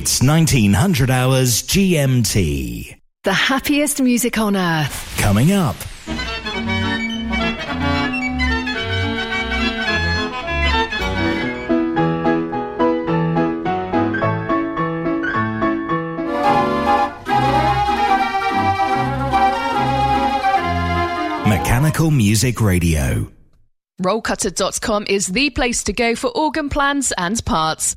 It's 1900 hours GMT. The happiest music on earth. Coming up. Mechanical Music Radio. Rollcutter.com is the place to go for organ plans and parts.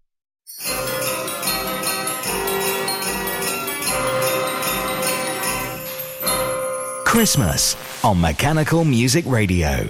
Christmas on Mechanical Music Radio.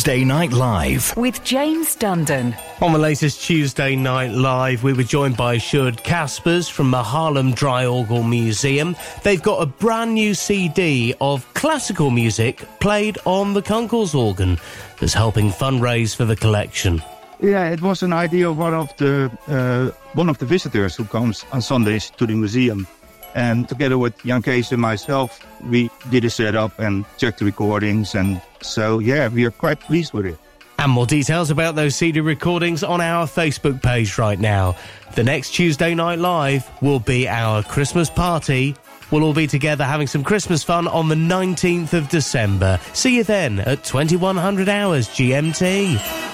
Tuesday Night Live with James Dundon. On the latest Tuesday Night Live, we were joined by Sjoerd Caspers from the Haarlem Dry Draaiorgel Museum. They've got a brand new CD of classical music played on the Kunkels organ that's helping fundraise for the collection. Yeah, it was an idea of one of the uh, one of the visitors who comes on Sundays to the museum. And together with Jan Kees and myself, we did a setup and checked the recordings. And so, yeah, we are quite pleased with it. And more details about those CD recordings on our Facebook page right now. The next Tuesday Night Live will be our Christmas party. We'll all be together having some Christmas fun on the 19th of December. See you then at 2100 hours GMT.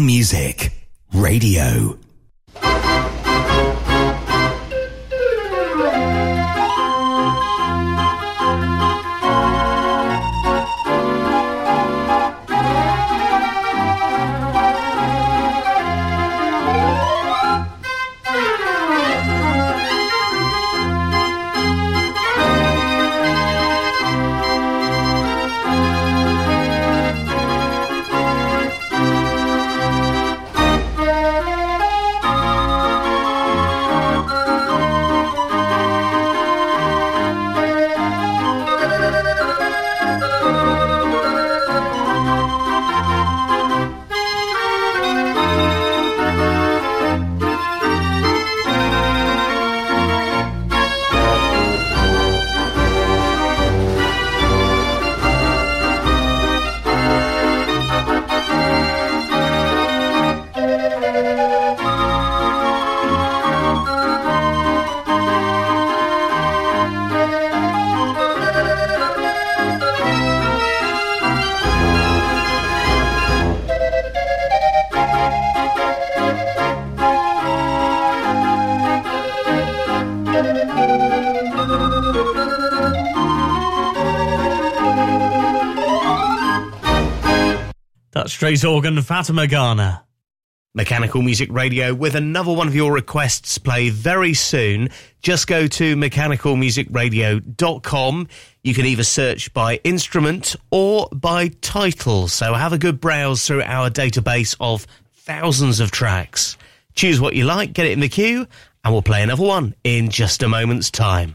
Music Straight organ, Fatima Ghana. Mechanical Music Radio with another one of your requests play very soon. Just go to mechanicalmusicradio.com. You can either search by instrument or by title. So have a good browse through our database of thousands of tracks. Choose what you like, get it in the queue, and we'll play another one in just a moment's time.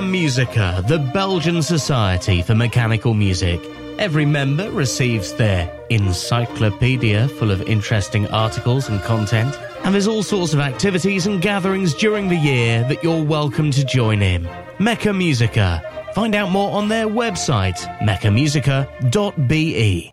Mecca Musica, the Belgian Society for Mechanical Music. Every member receives their encyclopedia full of interesting articles and content, and there's all sorts of activities and gatherings during the year that you're welcome to join in. Mecca Musica. Find out more on their website, meccamusica.be.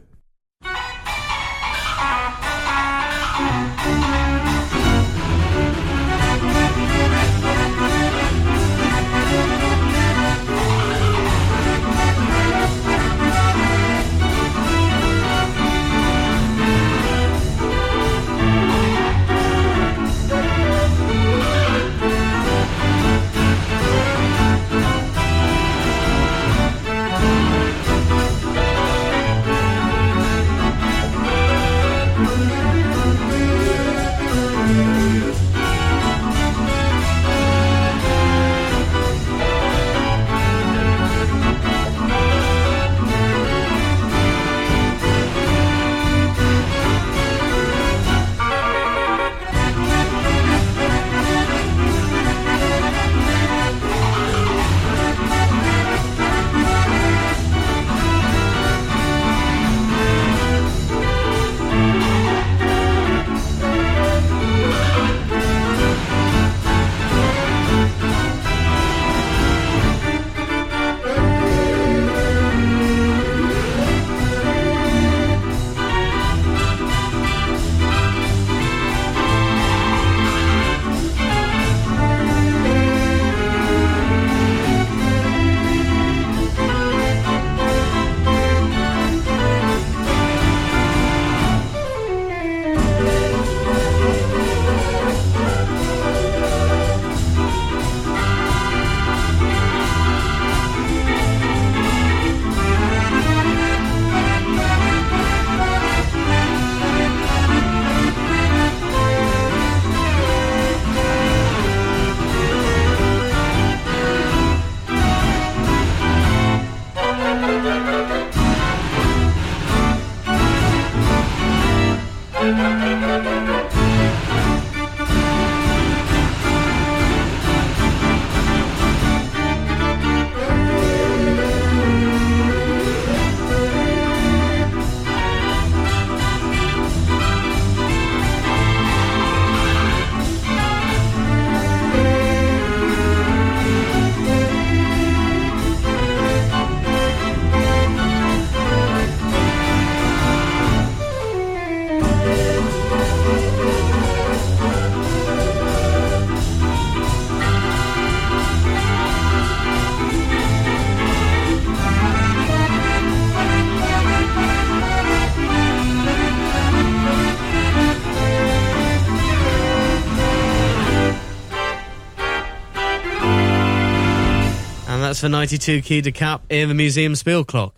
For 92 key Decap in the Museum Speelklok.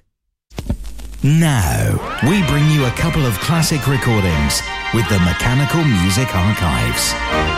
Now, we bring you a couple of classic recordings with the Mechanical Music Archives.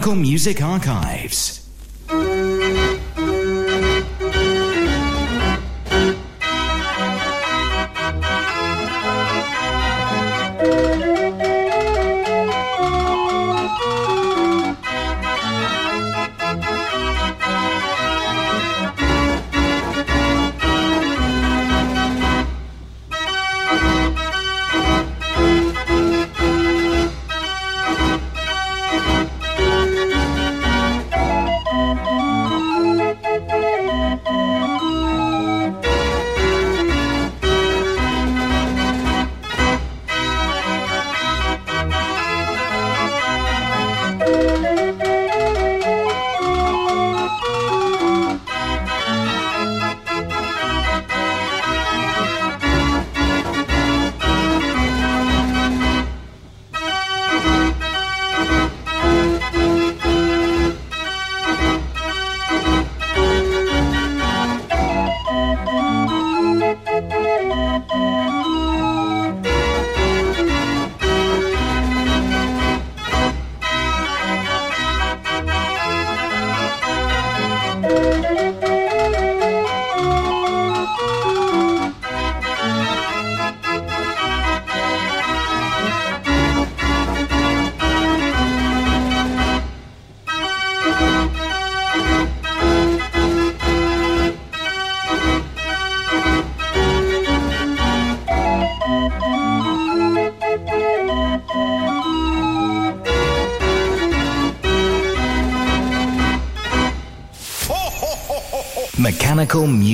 Mechanical Music Archives.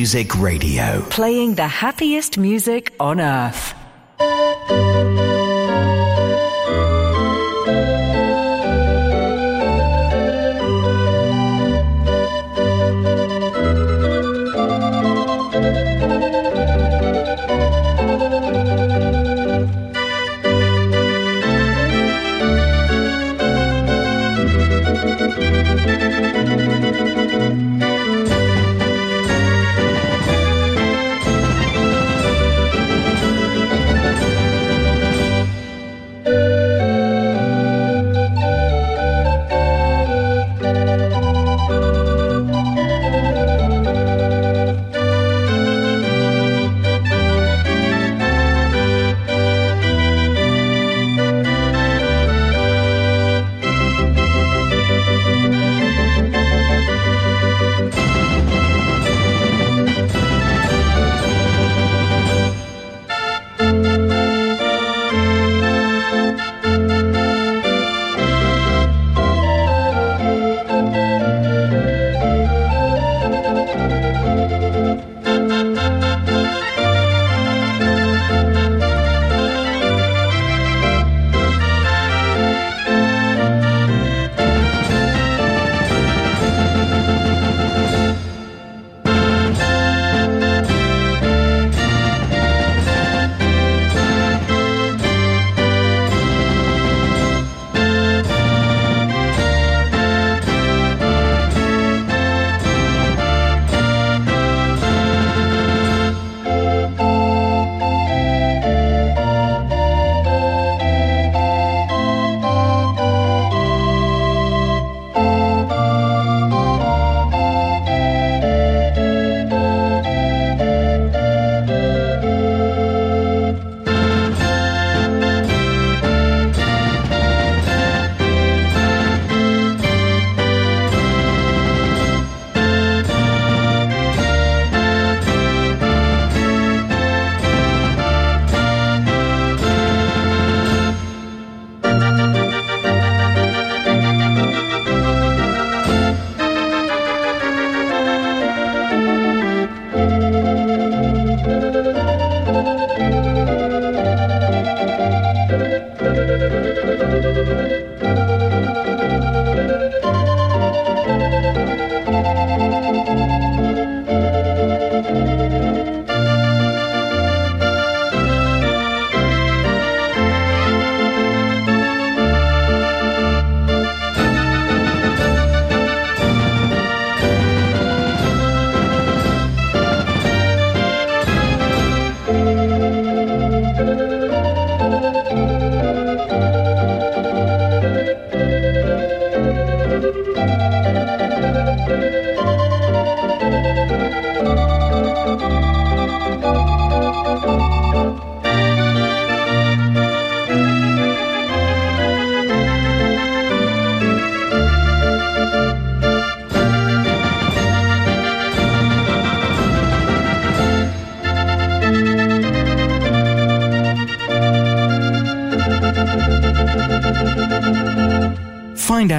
Music Radio. Playing the happiest music on earth.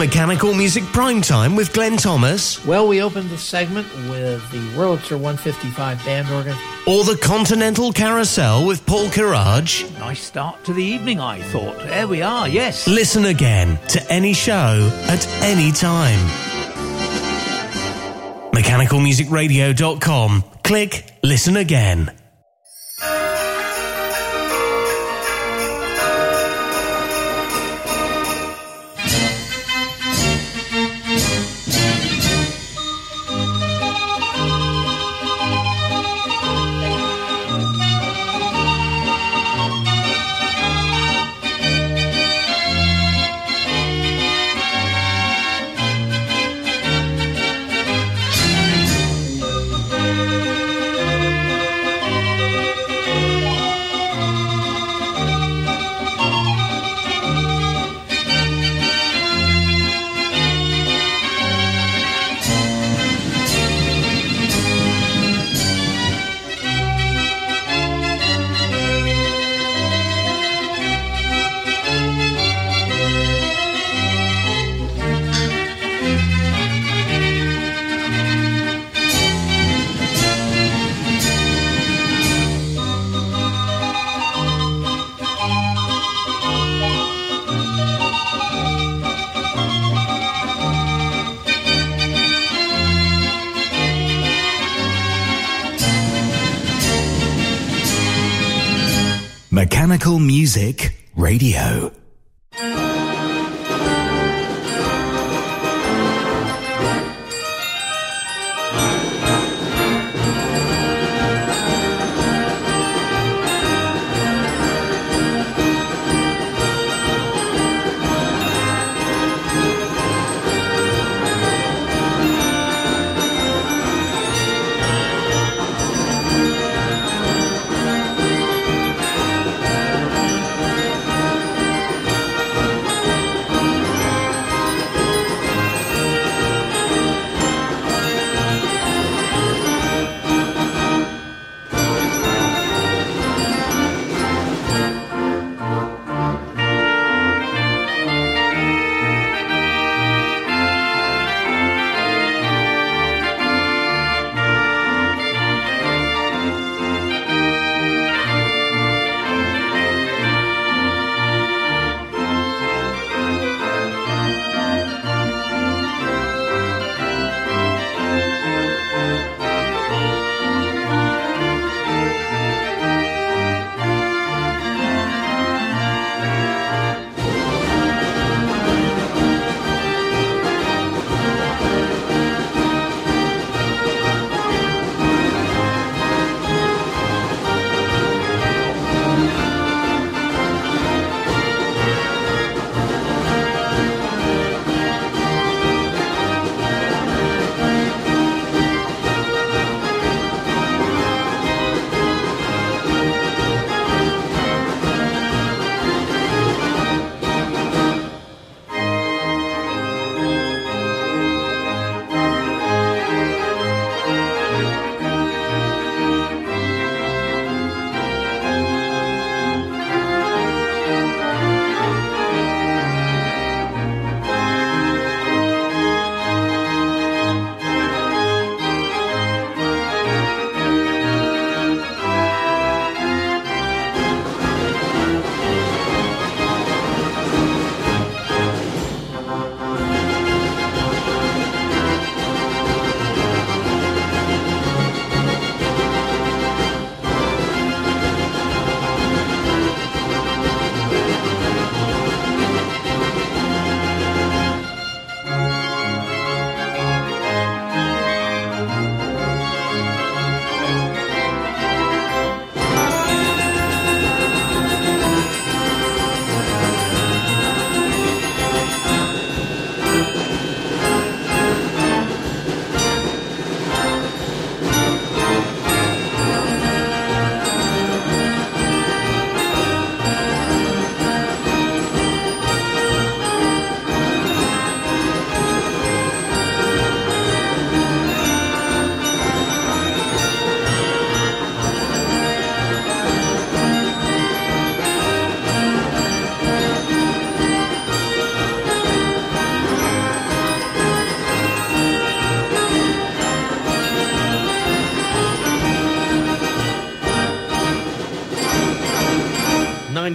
Mechanical Music Prime Time with Glenn Thomas. Well, we opened the segment with the Wurlitzer 155 band organ. Or the Continental Carousel with Paul Kirage. Nice start to the evening, I thought. There we are, yes. Listen again to any show at any time. MechanicalMusicRadio.com. Click Listen Again.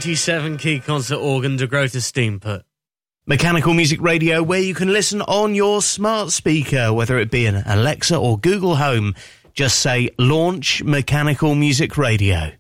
97 key concert organ to steam put. Mechanical Music Radio, where you can listen on your smart speaker, whether it be an Alexa or Google Home. Just say launch Mechanical Music Radio.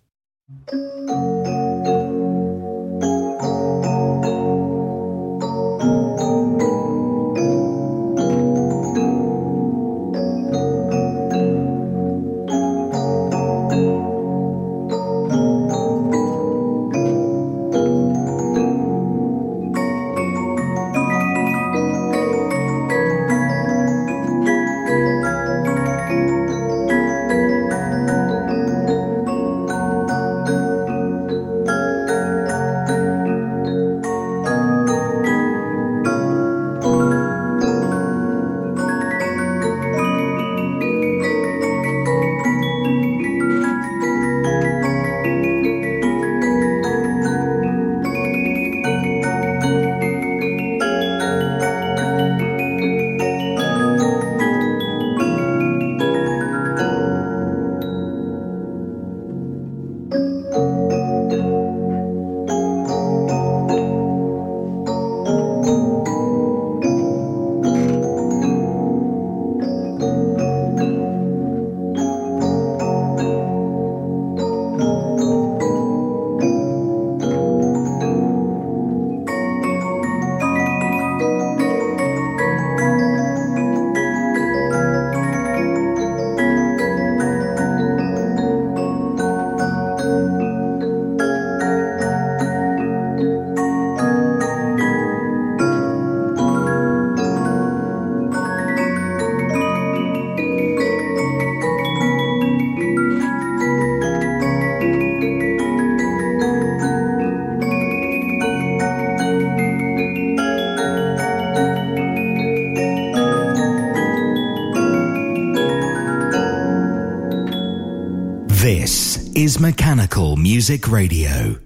Music Radio.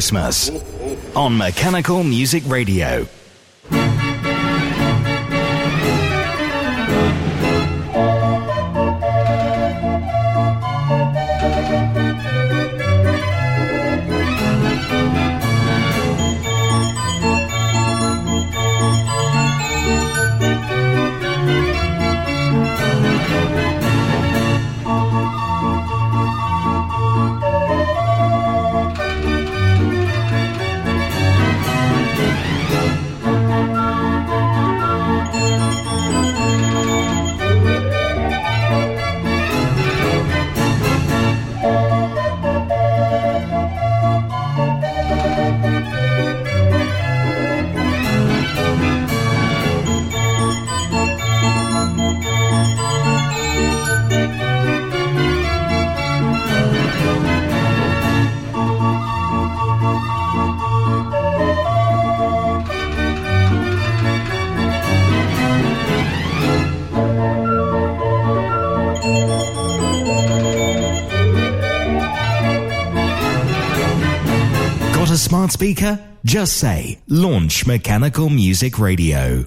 Christmas on Mechanical Music Radio. Just say Launch Mechanical Music Radio.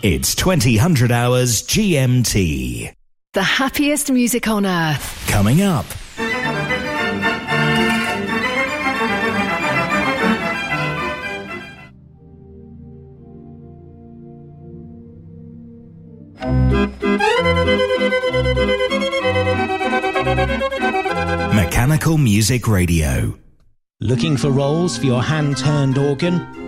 It's 2000 hours GMT. The happiest music on earth. Coming up. Mechanical Music Radio. Looking for rolls for your hand-turned organ?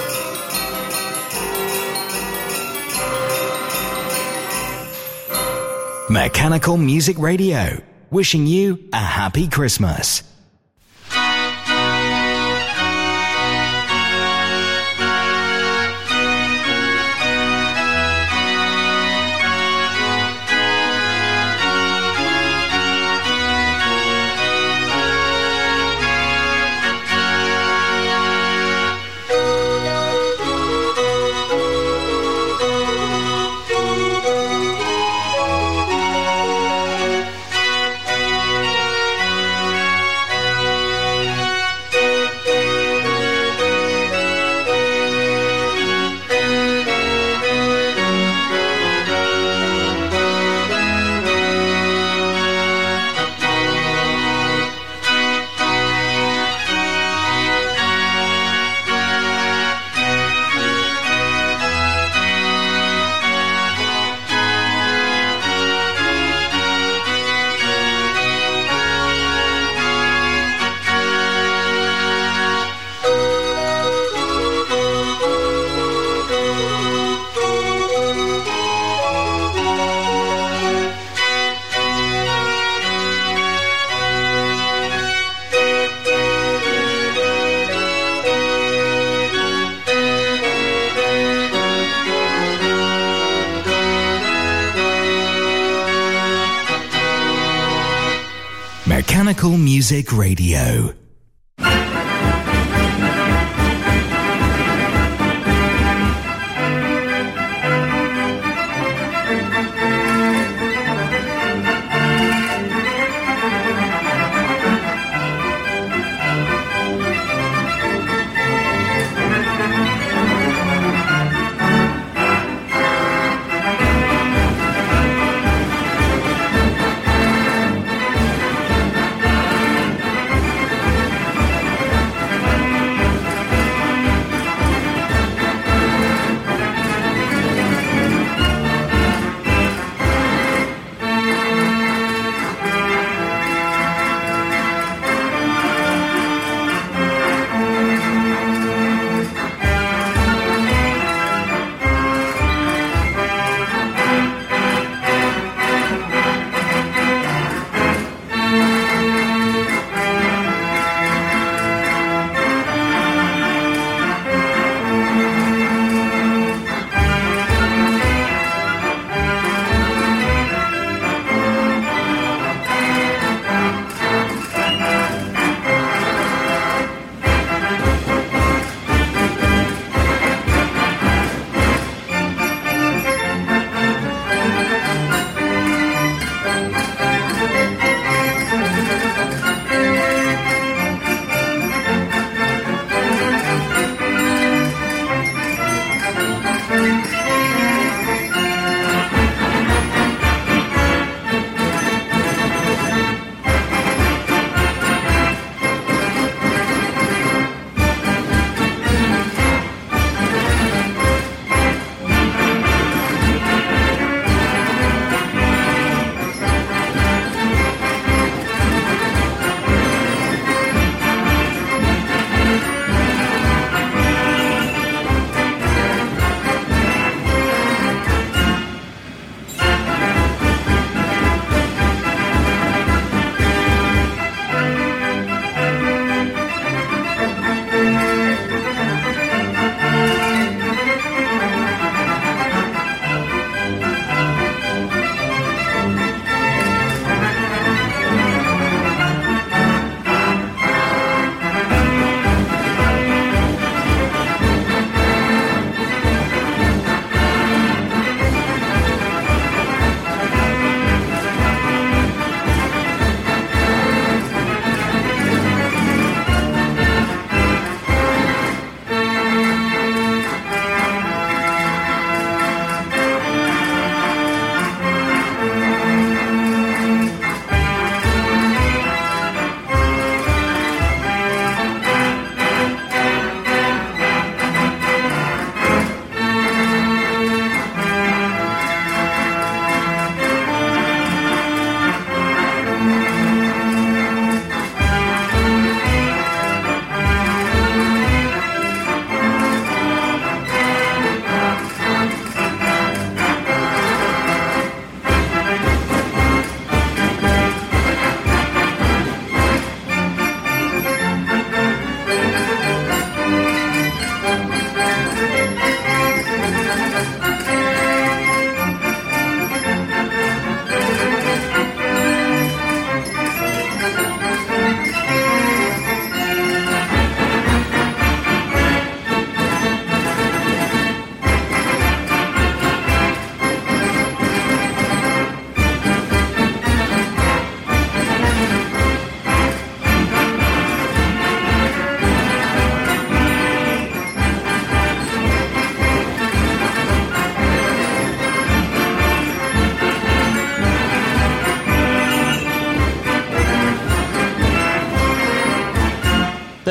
Mechanical Music Radio, wishing you a happy Christmas. Radio.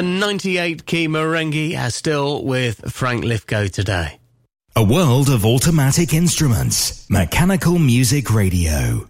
The 98 key merengue are still with Frank Lithgow today. A world of automatic instruments. Mechanical Music Radio.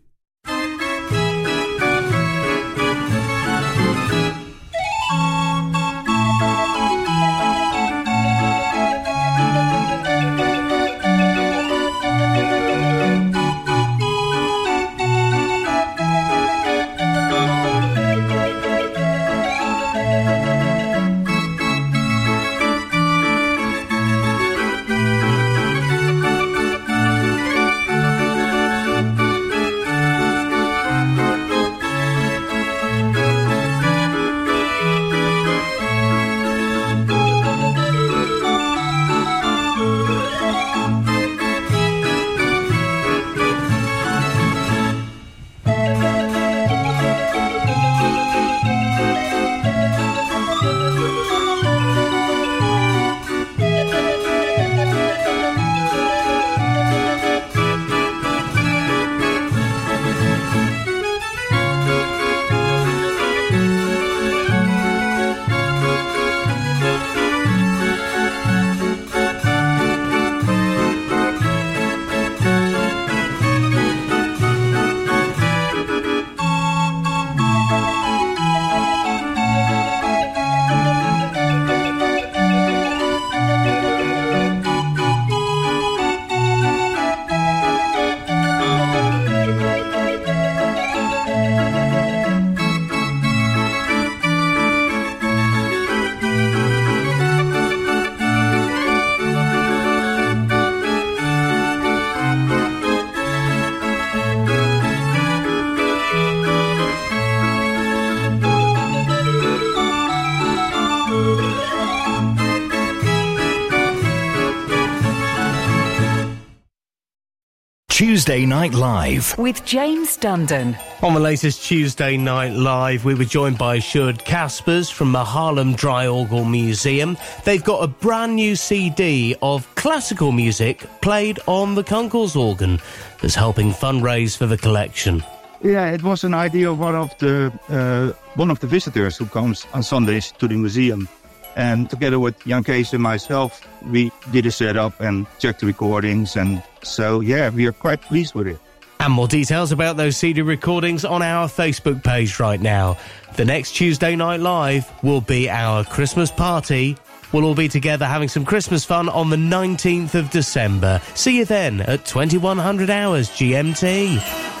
Night Live with James Dundon. On the latest Tuesday Night Live, we were joined by Sjoerd Caspers from the Haarlem Dry Orgel Museum. They've got a brand new CD of classical music played on the Kunkels organ that's helping fundraise for the collection. Yeah, it was an idea of one of the uh, one of the visitors who comes on Sundays to the museum. And together with Jan Kees and myself, we did a setup and checked the recordings. And so, yeah, we are quite pleased with it. And more details about those CD recordings on our Facebook page right now. The next Tuesday Night Live will be our Christmas party. We'll all be together having some Christmas fun on the 19th of December. See you then at 2100 hours GMT.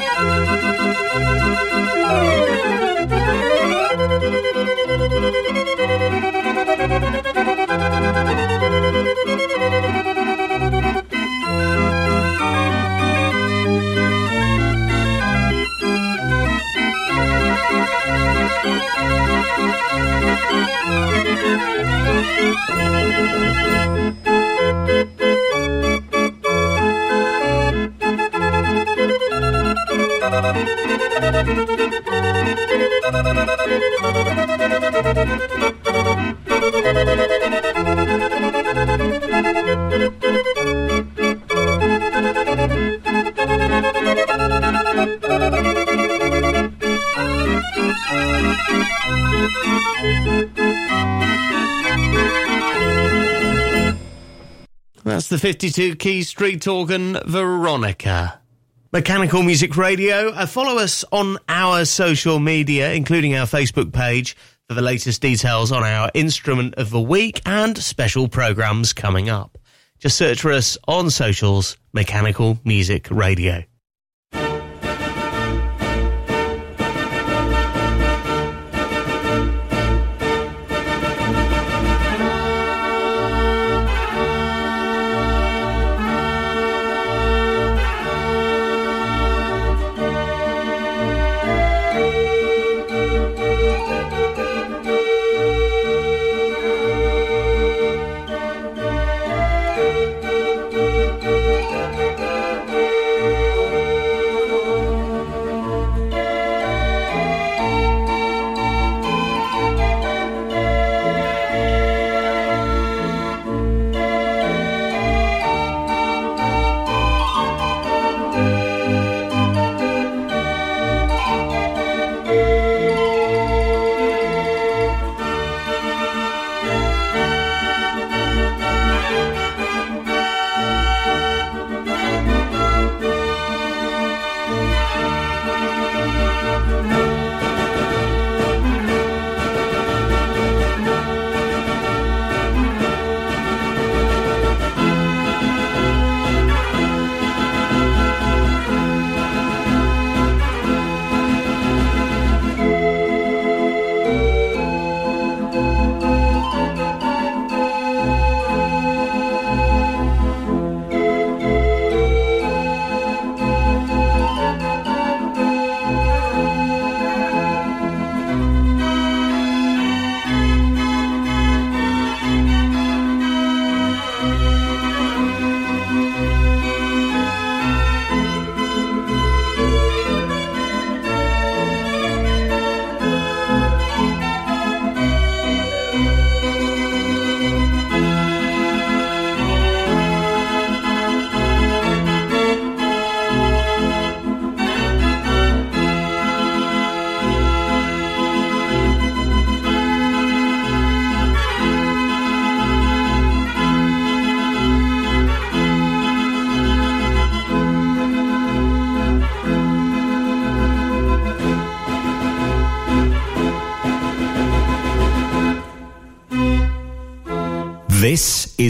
That's the 52 key street organ Veronica. Mechanical Music Radio. Uh, follow us on our social media, including our Facebook page, for the latest details on our instrument of the week and special programs coming up. Just search for us on socials, Mechanical Music Radio.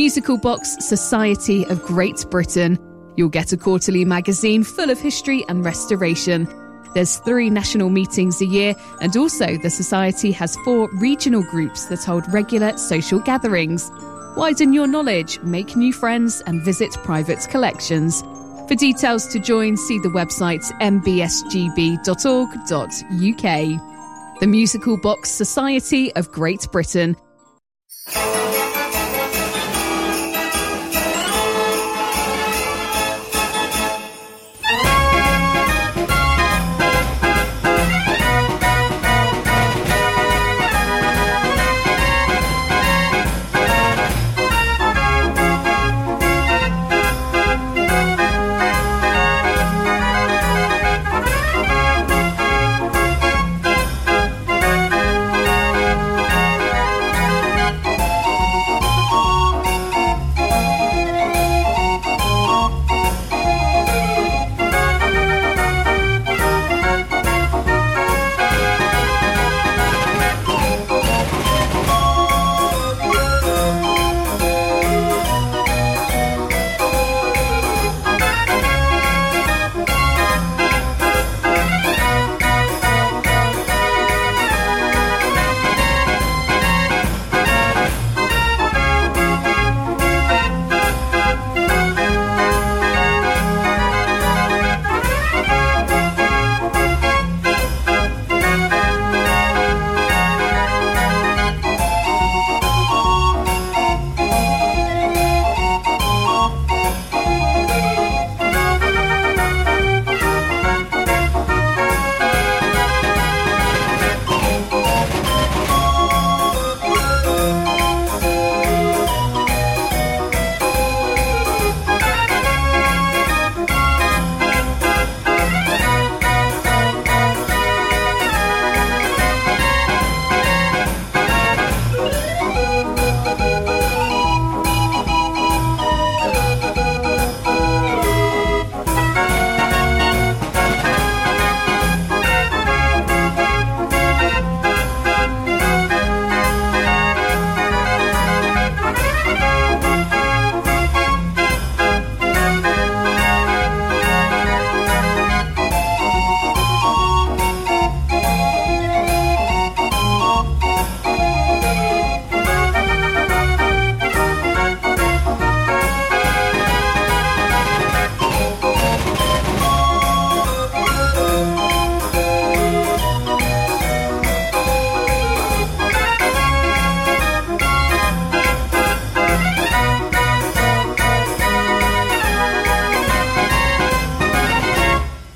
Musical Box Society of Great Britain. You'll get a quarterly magazine full of history and restoration. There's three national meetings a year, and also the Society has four regional groups that hold regular social gatherings. Widen your knowledge, make new friends, and visit private collections. For details to join, see the website mbsgb.org.uk. The Musical Box Society of Great Britain.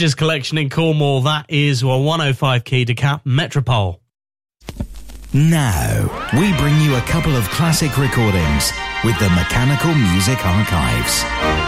Collection in Cornwall, that is a 105 key Decap Metropole. Now, we bring you a couple of classic recordings with the Mechanical Music Archives.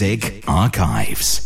Music Archives.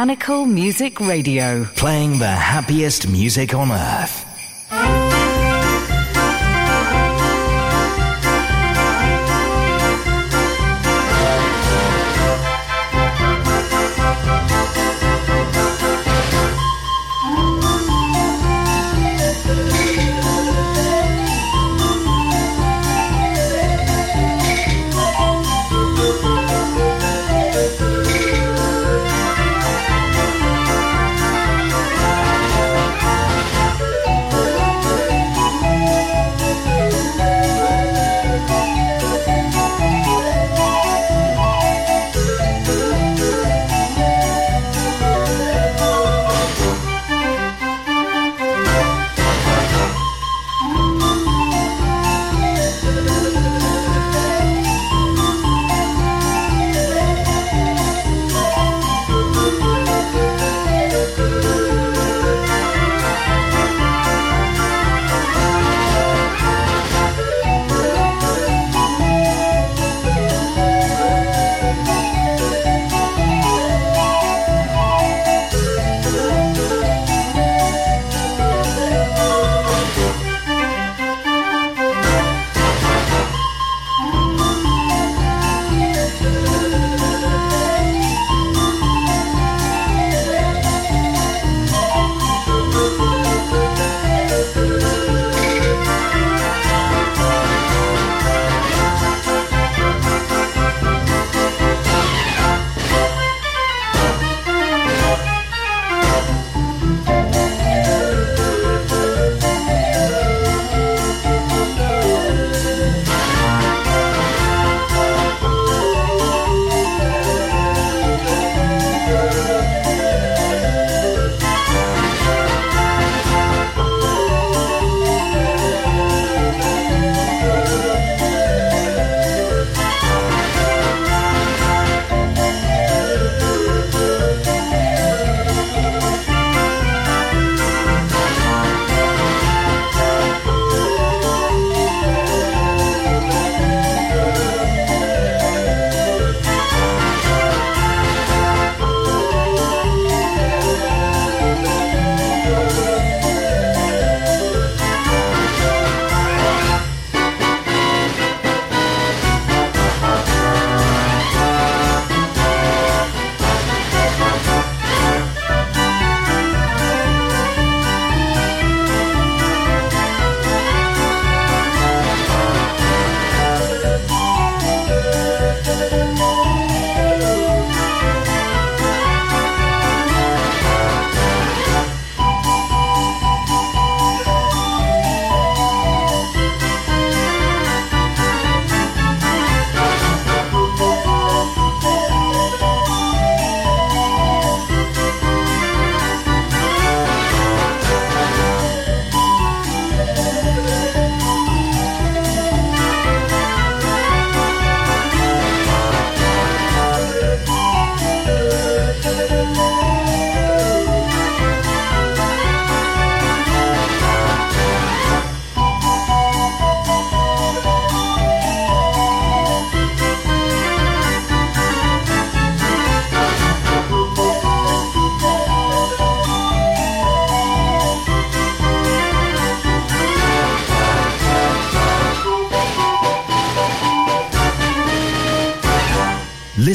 Mechanical Music Radio. Playing the happiest music on earth.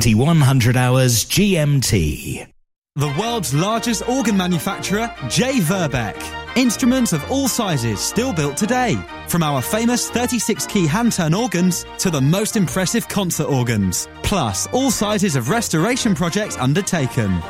2100 hours GMT. The world's largest organ manufacturer, J. Verbeeck. Instruments of all sizes still built today. From our famous 36 key hand turn organs to the most impressive concert organs. Plus, all sizes of restoration projects undertaken.